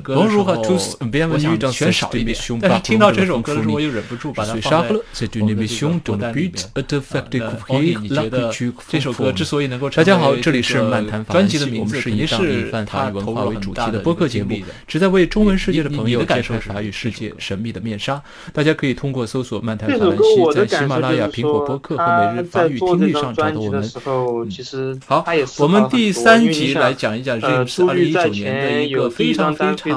歌如何 tous bienvenue dans 全少一点，但是听到这首歌的时候，我又忍不住把它放在我的这个歌单里面。呃，你觉得这首歌之所以能够大家好，这里是漫谈法兰西，我们是以法语文化为主题的播客节目，旨在为中文世界的朋友揭开法语世界神秘的面纱。大家可以通过搜索“漫谈法兰西”在喜马拉雅、苹果播客和每日法语听力上找到我们。好，我们第三集来讲一讲 James 二零一九年的一个非常非常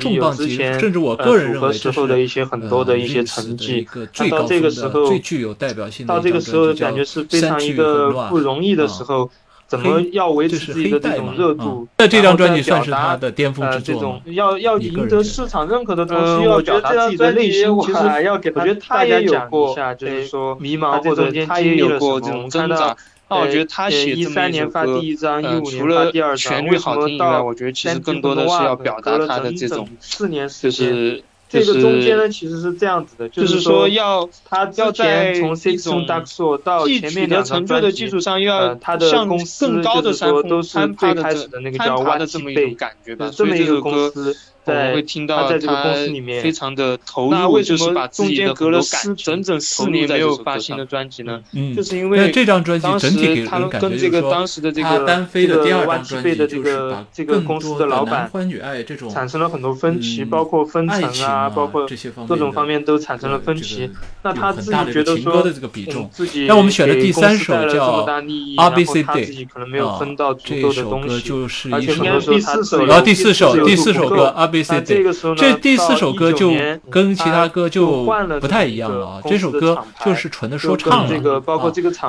重磅级，甚至我个人认为这是呃一个最高分的、最具有代表性的一张专辑，叫《三句很乱》候，怎么要维持自己的这种热度？那这张专辑算是他的巅峰之作要要赢得市场认可的同时，又要表达自己的内心。其实，我觉得他也有过，就是说迷茫，或者他也有过这种挣扎。那我觉得他写一三年发第一张，一五年发第二张，旋律好听以外，我觉得其实更多的是要表达他的这种，四年就是。这个中间呢，其实是这样子的，就是说要他要在从 C 从 Dark Soul 到前面的成就的基础上，又要他的公司更高的山峰攀爬的那个叫的这么一种感觉吧，这么一个公司。在会听到他非常的投入，就是把中间隔了四整整四年没有发行的专辑呢？嗯，就是因为这张专辑整体给他人感觉就是说，他单飞的第二张专辑就是把更多的男欢女爱这种产生了很多分歧，包括分层啊，包括各种方面都产生了分歧。那他自己觉得说，自己那我们选的第三首叫《R B C Day》，啊，这首歌就是一首，然后第四首第四首歌《R B C Day》。这第四首歌就跟其他歌就不太一样了啊！这首歌就是纯的说唱了。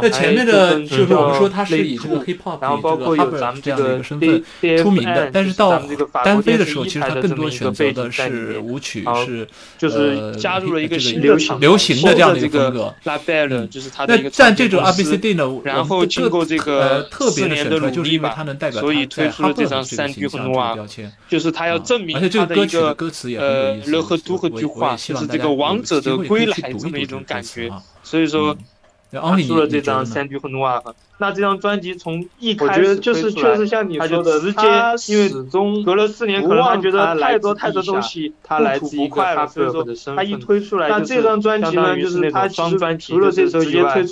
那前面的就是我们说他是以这个 hip hop 这个 rapper 这样的一个身份出名的，但是到单飞的时候，其实他更多选择的是舞曲，是就是加入了一个流行流行的这样的一个风格。那但这种 R B C D 呢，然后经过这个特别的选出来，就是因为它能代表所以推出了这张三句很哇，就是他要证明他的一个。呃，乐和都和句话，就是这个王者的归来这么一种感觉。所以说，出了这张《三 D 和努瓦》。那这张专辑从一开始就是确实像你说的，直接因为始终隔了四年，可能他觉得太多太多东西，他来自一个他所以说他一推出来，那这张专辑呢，就是他除了这首以外，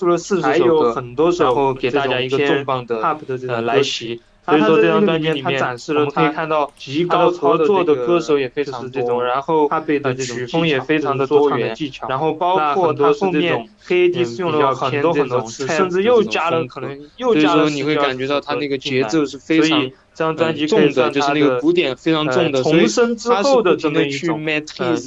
还有很多首给大家一个重磅的呃来袭。所以说这张专辑里面，我们可以看到极高合作的歌手也非常多，然后他的曲风也非常的多元，然后包括他后面黑 AD 是用了很多很多次，甚至又加了可能又加了，所以说你会感觉到他那个节奏是非常。这张专辑重的，就是那个古典非常重的，重生之后的这么一种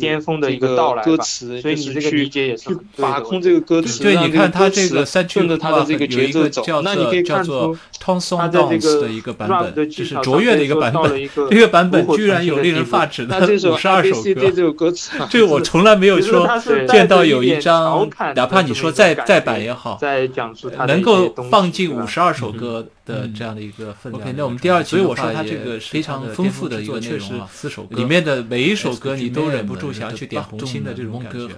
巅峰的一个到来歌词，所以你这个理解也是把控这个歌词，对，你看他这个顺着他的这个节奏走，那你可以看出他的这个的一个版本，就是卓越的一个版本。这个版本居然有令人发指的五十二首歌，这个我从来没有说见到有一张，哪怕你说再再版也好，能够放进五十二首歌。的这样的一个分量。OK，那我们第二期，所以我说它这个非常丰富的一个内容啊，四首歌里面的每一首歌你都忍不住想要去点红心的这种感觉。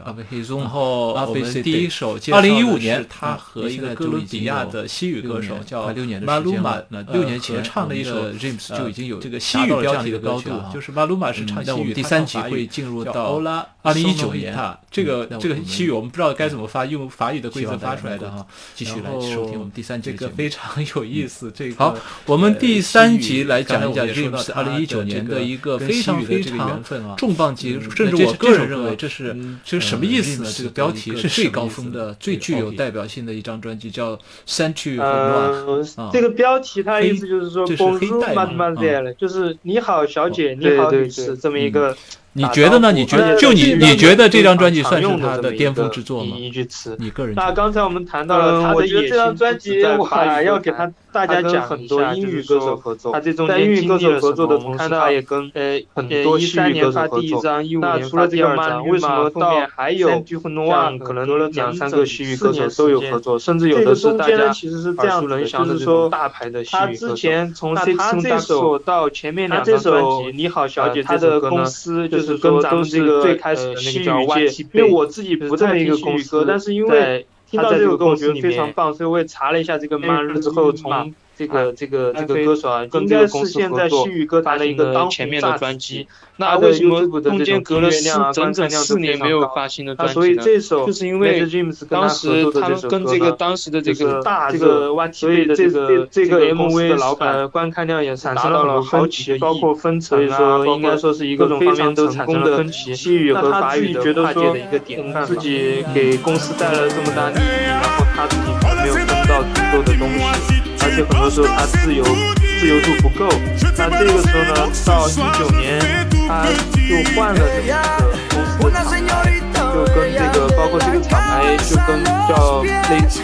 然后我们第一首，二零一五年他和一个哥伦比亚的西语歌手叫马鲁马，那六年前唱的一首 James 就已经有这个西语标题的高度，就是马鲁马是唱西语。第三集会进入到二零一九年，这个这个西语我们不知道该怎么发，用法语的规则发出来的哈。继续来收听我们第三集，这个非常有意思。好，我们第三集来讲一讲 James 二零一九年的一个非常非常重磅级，甚至我个人认为这是这是什么意思呢？这个标题是最高峰的、最具有代表性的一张专辑，叫《三句很乱》。这个标题它的意思就是说，Bonjour，Mademoiselle，就是你好，小姐，你好，女士，这么一个。你觉得呢？你觉得就你你觉得这张专辑算是他的巅峰之作吗？你个人？那刚才我们谈到了他的这张专辑，我要给他大家讲很多英语歌手合作。他这中间英语歌手合作的同时，他也跟呃很多西语歌手合作。那除了这个张，为什么到三句很多啊？可能两三个西语歌手都有合作，甚至有的是大家耳熟能详的这种大牌的西语歌手。那他之前从这首到前面两张专辑，你好，小姐，他的公司就是。是跟咱们这个最开始的那个叫因为我自己不在一个公司，但是因为听到这首歌我觉得非常棒，所以我也查了一下这个 m a r 之后，从这个这个这个歌手啊，应该是现在西语歌坛的一个当前面的专辑。那为什么中间隔了四整整四年没有发新的专辑呢？就是因为当时他们跟这个当时的这个大热，所以这个这个 MV 的老板观看量也产生了好几个亿，包括分层啊，应该说是一个非常成功的西语和法语的跨界的一个典范。自己给公司带来了这么大他自己没有分到足够的东西，而且很多时候他自由自由度不够。那这个时候呢，到一九年。他就换了这么一个公司的厂牌，就跟这个包括这个厂牌就跟叫类似，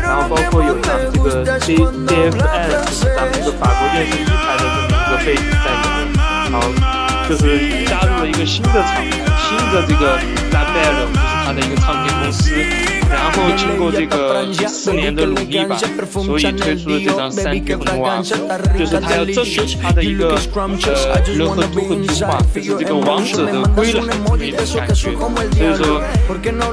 然后包括有咱们这个 C C F S，就是咱们这个法国电视一台的这么一个背景在里面，然后就是加入了一个新的厂牌，新的这个 Label，就是他的一个唱片公司。然后经过这个四年的努力吧，所以推出了这张《三 D 红娃》，就是他要证明他的一个呃人和都和图画，就是这个王者的归来的一种感觉。所以说，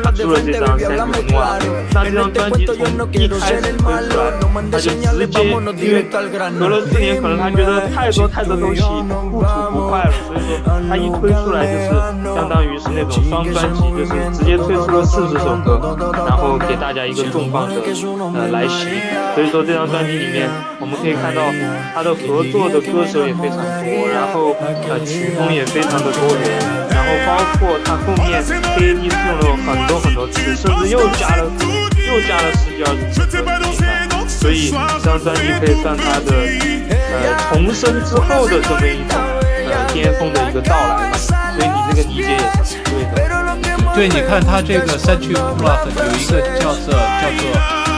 他出了这张《三 D 红娃》，那这张专辑从一开始推出来，他就直接因为隔了四年，可能他觉得太多太多东西不吐不快了，所以说他一推出来就是相当于是那种双专辑，就是直接推出了四十首歌。然后给大家一个重磅的呃来袭，所以说这张专辑里面我们可以看到他的合作的歌手也非常多，然后呃曲风也非常的多元，然后包括他后面 K A D 用了很多很多次，甚至又加了又加了十几二十次的进来，所以这张专辑可以算他的呃重生之后的这么一种呃巅峰的一个到来吧，所以你这个理解也是对的。对，你看它这个三曲 block 有一个叫做叫做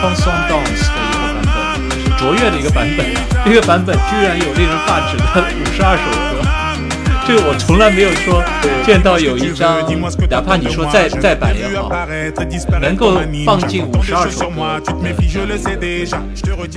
console dance 的一个版本，是卓越的一个版本。这个版本居然有令人发指的五十二首歌。这个我从来没有说见到有一张，哪怕你说再再版也好，能够放进五十二首歌。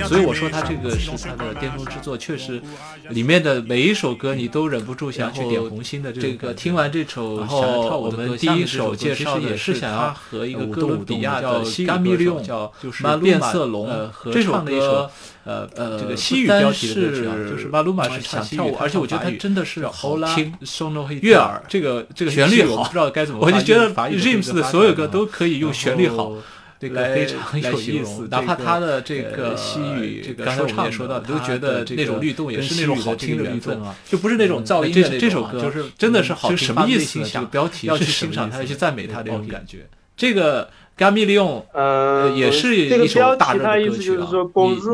所以我说他这个是他的巅峰之作，确实，里面的每一首歌你都忍不住想去点红心的这个。听完这首，然后我们第一首介绍也是想要和一个哥伦比亚的西语歌手叫就是变色龙合唱的一首。呃呃，这个西语标题的歌曲啊，就是马鲁马是想跳舞，而且我觉得他真的是好听，悦耳。这个这个旋律好，不知道该怎么。我就觉得 James 的所有歌都可以用旋律好来非常有意思，哪怕他的这个西语这个说唱也说到，都觉得那种律动也是那种好听的律动啊，就不是那种噪音的。这首歌就是真的是好听，什么意思？这个标题要去欣赏它，要去赞美它那种感觉。这个。加米利用，呃，也是一首大热的歌曲啊。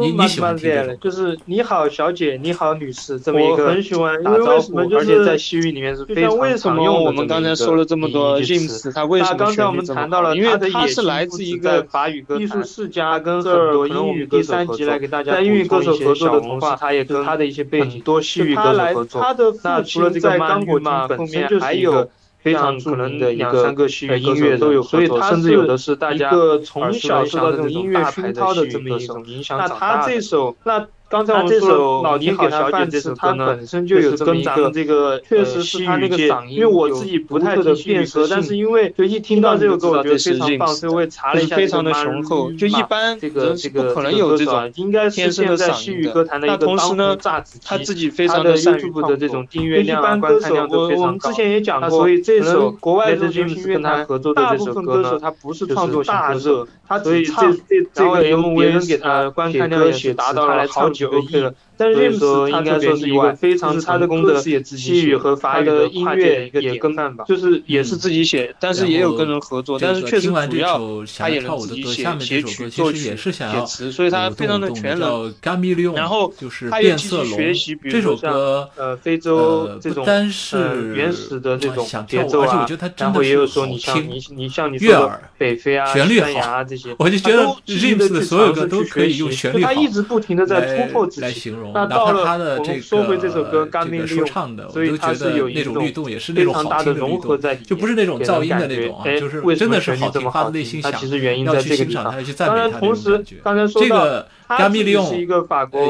你你喜欢听这种？就是你好，小姐，你好，女士，这么一个很喜欢打招呼，而且在西域里面是非常常用我们刚才说了这么多 James，他为什么刚才我们谈到了，因为他是来自一个法语歌艺术世家，跟很多英语第三集来给大家在英语歌手合作的同时，他也跟他的一些背景多西域歌手合作。那除了这个刚果嘛，后面还有。非常著名的两三个音乐都有，所以他甚至有的是大家从小受到这种音乐熏陶的这么一种影响长大的。那刚才我们说老天给他饭吃，他本身就有这么一个，确实是他那个嗓音，因为我自己不太的辨识，但是因为就一听到这首歌，我觉得非常棒，所以我也查了一下，非常的雄厚，就一般这个这个可能有这种应该是现在西语歌坛的一个当红炸子鸡，他自己非常的善于的这种订阅量啊、观看量都非常高。所以这首国外的音乐跟他合作的这首歌呢，他不是创作大热，他所以这这这个 MV 给他观看量也达到了好几个亿了。所以说，应该说是一个非常差的功的西语和法语的音乐也跟吧，就是也是自己写，但是也有跟人合作，但是确实主要他也能自己写写曲作曲写词，所以他非常的全能。然后他也继续学习，比如说呃非洲这种是原始的这种节奏啊，然后也有说你像你你像你说北非啊、旋律好这些，我就觉得 James 的所有歌都可以用旋律好，他一直不停的在突破自己。那到了他的这个这个说唱的，我都觉得那种律动也是那种好听的律动，就不是那种噪音的那种啊，就是真的是好听，发自内心想要去欣赏它，去赞美它那种感觉。这个加密利用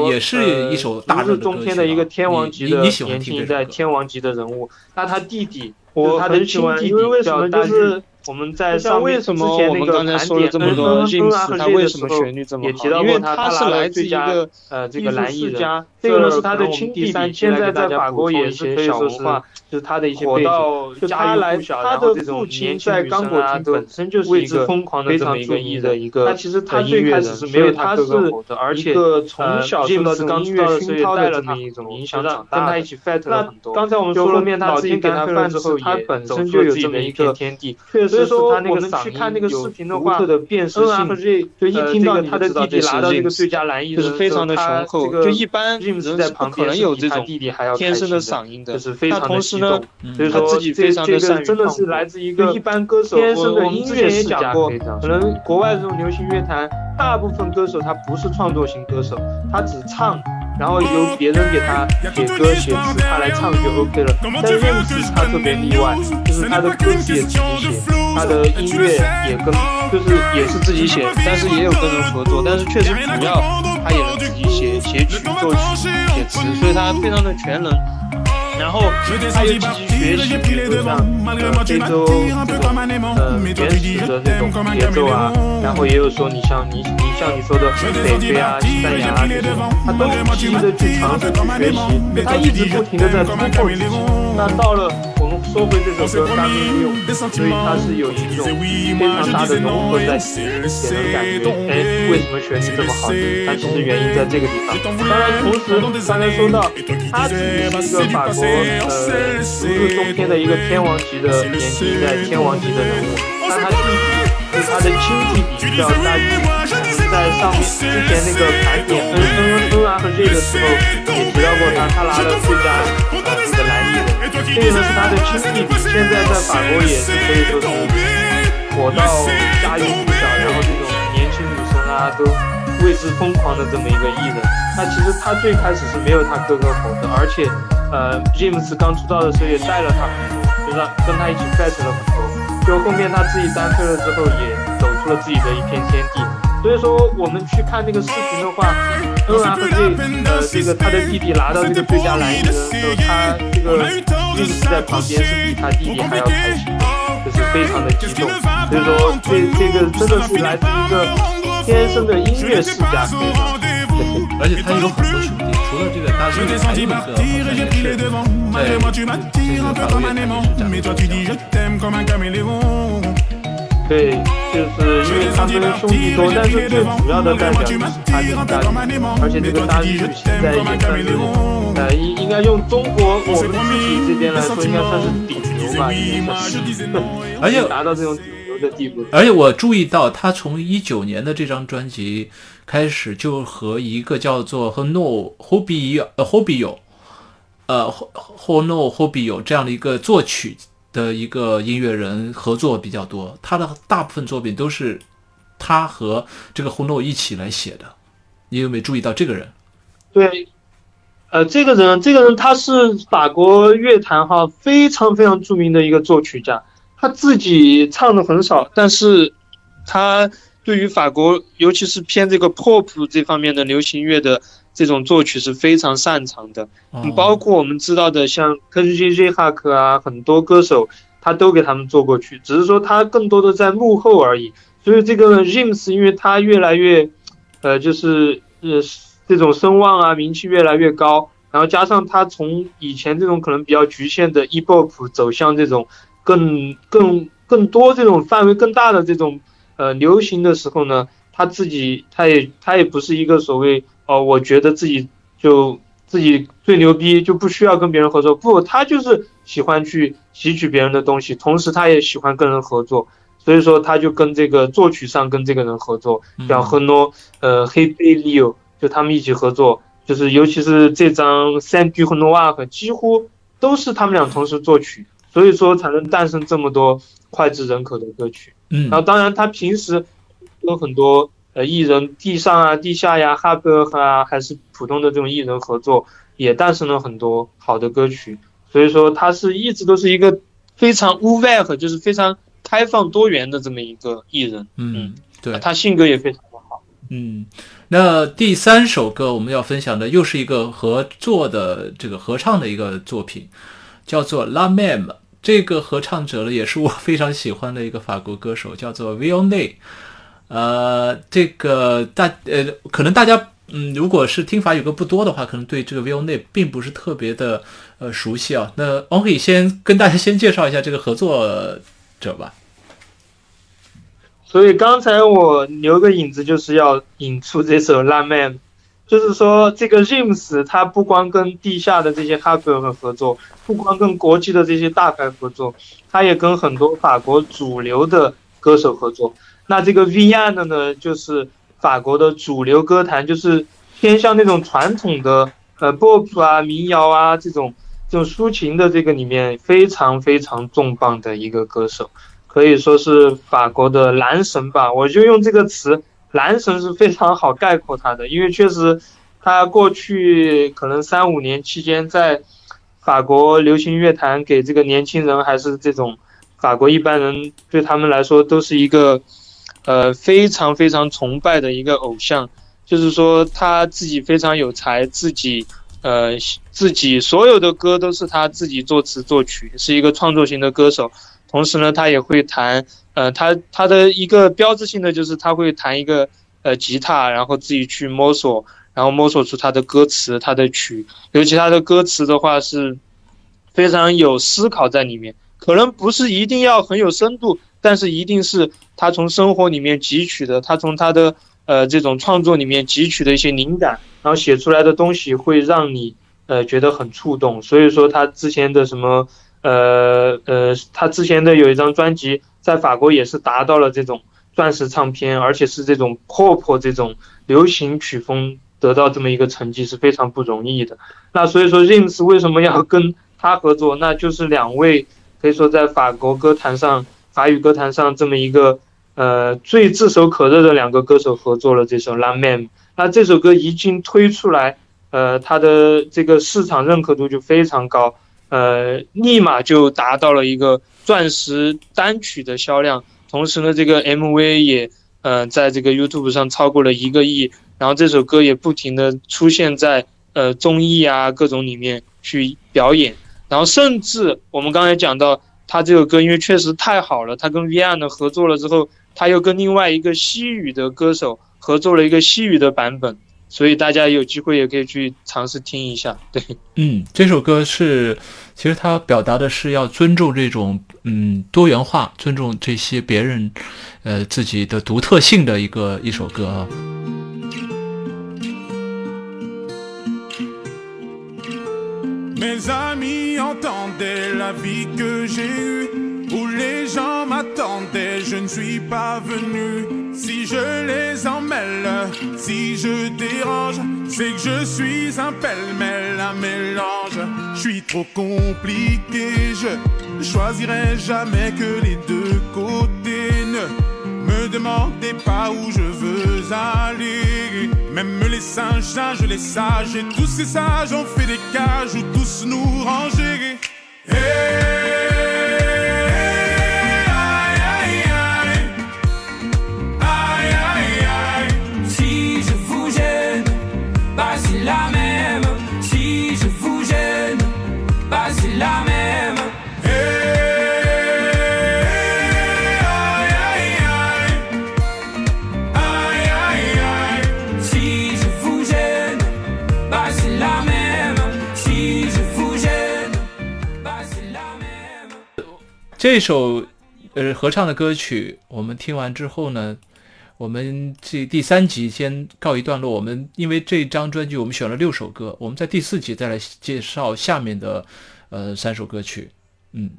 也是一首大热的一个天王级的年轻一代天王级的人物，那他弟弟，我他的亲弟弟叫丹日。我们在上为什么我们刚才说了这么多 James 他为什么旋律这么好？因为他是来自一个呃这个蓝艺人，这个呢是他的亲弟弟，现在在法国也是可以说是就是他的一些背景，就他来他的父亲在刚果金本身就是一个非常著名的一个，那其实他最开始是没有他哥哥火的，而且从小受到这个音乐熏陶的这么一种影响长大，跟他一起 fight 了很多。刚才我们说了，面他自己给他饭之后，他本身就有这么一个天地，所以说我们去看那个视频的话，嗯啊和 J 就一听到他的弟弟拿到这个最佳男艺人，就是非常的雄厚，就一般人是不可能有这种天生的嗓音的，那同时呢。所以说，这这个真的是来自一个一般歌手天生的音乐世家。可能国外这种流行乐坛，大部分歌手他不是创作型歌手，他只唱，然后由别人给他写歌写词，他来唱就 OK 了。但是 James 他特别例外，就是他的歌词也自己写，他的音乐也跟就是也是自己写，但是也有跟人合作，但是确实主要他也能自己写写曲、作曲、写词，所以他非常的全能。然后他又积极学习，比如像呃非洲这种呃原始的这种节奏啊，然后也有说你像你你像你说的北非啊、西班牙啊这种，他都积极的去尝试去学习，他一直不停的在突破自己。那到了我们说回这首歌《大命运》，所以它是有一种非常大的融合在里面，给人感觉，哎，为什么旋律这么好听？它其实原因在这个地方。当然，同时刚才说到，他自己是一个法国。呃，如日中天的一个天王级的年轻一代天王级的人物，那他弟弟是他的亲弟弟叫大弟，在上面之前那个盘点 N N N R 和 J 的时候也提到过他，他拿了最佳呃这个男这个呢是他的亲弟弟，现在在法国也是可以说是火到家喻户晓，然后这种年轻女生啊都为之疯狂的这么一个艺人。那其实他最开始是没有他哥哥火的，而且。呃，James 刚出道的时候也带了他很多，就是跟他一起 fight 了很多。就后面他自己单飞了之后，也走出了自己的一片天地。所以说，我们去看那个视频的话，恩然和这呃这个他的弟弟拿到这个最佳男艺人的时候，他这个就是在旁边是比他弟弟还要开心，就是非常的激动。所以说，这这个真的是来自一个天生的音乐世家。而且他有很多兄弟，除了这个大兄弟，还有一个好像也是在这个法国乐坛也是对，就是因为他们兄弟多，但是最主要的代表就是他这个大弟，而且这个大弟现在也算是，呃，应应该用中国我们自己这边来说，应该算是顶流吧，应该算是，而且达到这种顶流的地步。而且我注意到，他从一九年的这张专辑。开始就和一个叫做和 No Hobby 呃 Hobby 有，呃或或 No Hobby 有这样的一个作曲的一个音乐人合作比较多，他的大部分作品都是他和这个 h o No 一起来写的。你有没有注意到这个人？对，呃，这个人，这个人他是法国乐坛哈非常非常著名的一个作曲家，他自己唱的很少，但是他。对于法国，尤其是偏这个 pop 这方面的流行乐的这种作曲是非常擅长的。嗯，包括我们知道的像 k j j 哈克啊，很多歌手他都给他们做过曲，只是说他更多的在幕后而已。所以这个 James，因为他越来越，呃，就是呃这种声望啊，名气越来越高，然后加上他从以前这种可能比较局限的 e-pop 走向这种更更更多这种范围更大的这种。呃，流行的时候呢，他自己他也他也不是一个所谓哦，我觉得自己就自己最牛逼，就不需要跟别人合作。不，他就是喜欢去汲取别人的东西，同时他也喜欢跟人合作。所以说，他就跟这个作曲上跟这个人合作，叫和诺呃黑贝利欧，就他们一起合作，就是尤其是这张《三 D 和诺瓦克》，几乎都是他们俩同时作曲，所以说才能诞生这么多脍炙人口的歌曲。嗯，然后当然他平时跟很多呃艺人地上啊、地下呀、哈哥啊，还是普通的这种艺人合作，也诞生了很多好的歌曲。所以说他是一直都是一个非常 u v 和就是非常开放多元的这么一个艺人。嗯，对，他性格也非常。嗯，那第三首歌我们要分享的又是一个合作的这个合唱的一个作品，叫做《La Même》。这个合唱者呢，也是我非常喜欢的一个法国歌手，叫做 v i o n e 呃，这个大呃，可能大家嗯，如果是听法语歌不多的话，可能对这个 v i o n e 并不是特别的呃熟悉啊。那我可以先跟大家先介绍一下这个合作者吧。所以刚才我留个影子，就是要引出这首《浪漫》。就是说，这个 James 他不光跟地下的这些哈格尔合作，不光跟国际的这些大牌合作，他也跟很多法国主流的歌手合作。那这个 v i a n 呢，就是法国的主流歌坛，就是偏向那种传统的呃 pop 啊、民谣啊这种这种抒情的这个里面非常非常重磅的一个歌手，可以说是法国的男神吧。我就用这个词。男神是非常好概括他的，因为确实，他过去可能三五年期间，在法国流行乐坛给这个年轻人还是这种法国一般人对他们来说都是一个呃非常非常崇拜的一个偶像。就是说他自己非常有才，自己呃自己所有的歌都是他自己作词作曲，是一个创作型的歌手。同时呢，他也会弹。呃，他他的一个标志性的就是他会弹一个呃吉他，然后自己去摸索，然后摸索出他的歌词、他的曲。尤其他的歌词的话是非常有思考在里面，可能不是一定要很有深度，但是一定是他从生活里面汲取的，他从他的呃这种创作里面汲取的一些灵感，然后写出来的东西会让你呃觉得很触动。所以说他之前的什么呃呃，他之前的有一张专辑。在法国也是达到了这种钻石唱片，而且是这种 pop 这种流行曲风得到这么一个成绩是非常不容易的。那所以说 r i m s 为什么要跟他合作？那就是两位可以说在法国歌坛上、法语歌坛上这么一个呃最炙手可热的两个歌手合作了这首《La Man》。那这首歌一经推出来，呃，它的这个市场认可度就非常高，呃，立马就达到了一个。钻石单曲的销量，同时呢，这个 MV 也，呃，在这个 YouTube 上超过了一个亿，然后这首歌也不停的出现在呃综艺啊各种里面去表演，然后甚至我们刚才讲到，他这首歌因为确实太好了，他跟 v i a n 合作了之后，他又跟另外一个西语的歌手合作了一个西语的版本。所以大家有机会也可以去尝试听一下，对，嗯，这首歌是，其实它表达的是要尊重这种嗯多元化，尊重这些别人，呃自己的独特性的一个一首歌啊。où les gens m'attendaient, je ne suis pas venu. Si je les emmêle, si je dérange, c'est que je suis un pêle-mêle, un mélange. Je suis trop compliqué, je choisirai jamais que les deux côtés. Ne me demandez pas où je veux aller. Même les singes, singes, les sages, et tous ces sages ont fait des cages où tous nous ranger. 这首呃合唱的歌曲，我们听完之后呢，我们这第三集先告一段落。我们因为这张专辑我们选了六首歌，我们在第四集再来介绍下面的呃三首歌曲。嗯，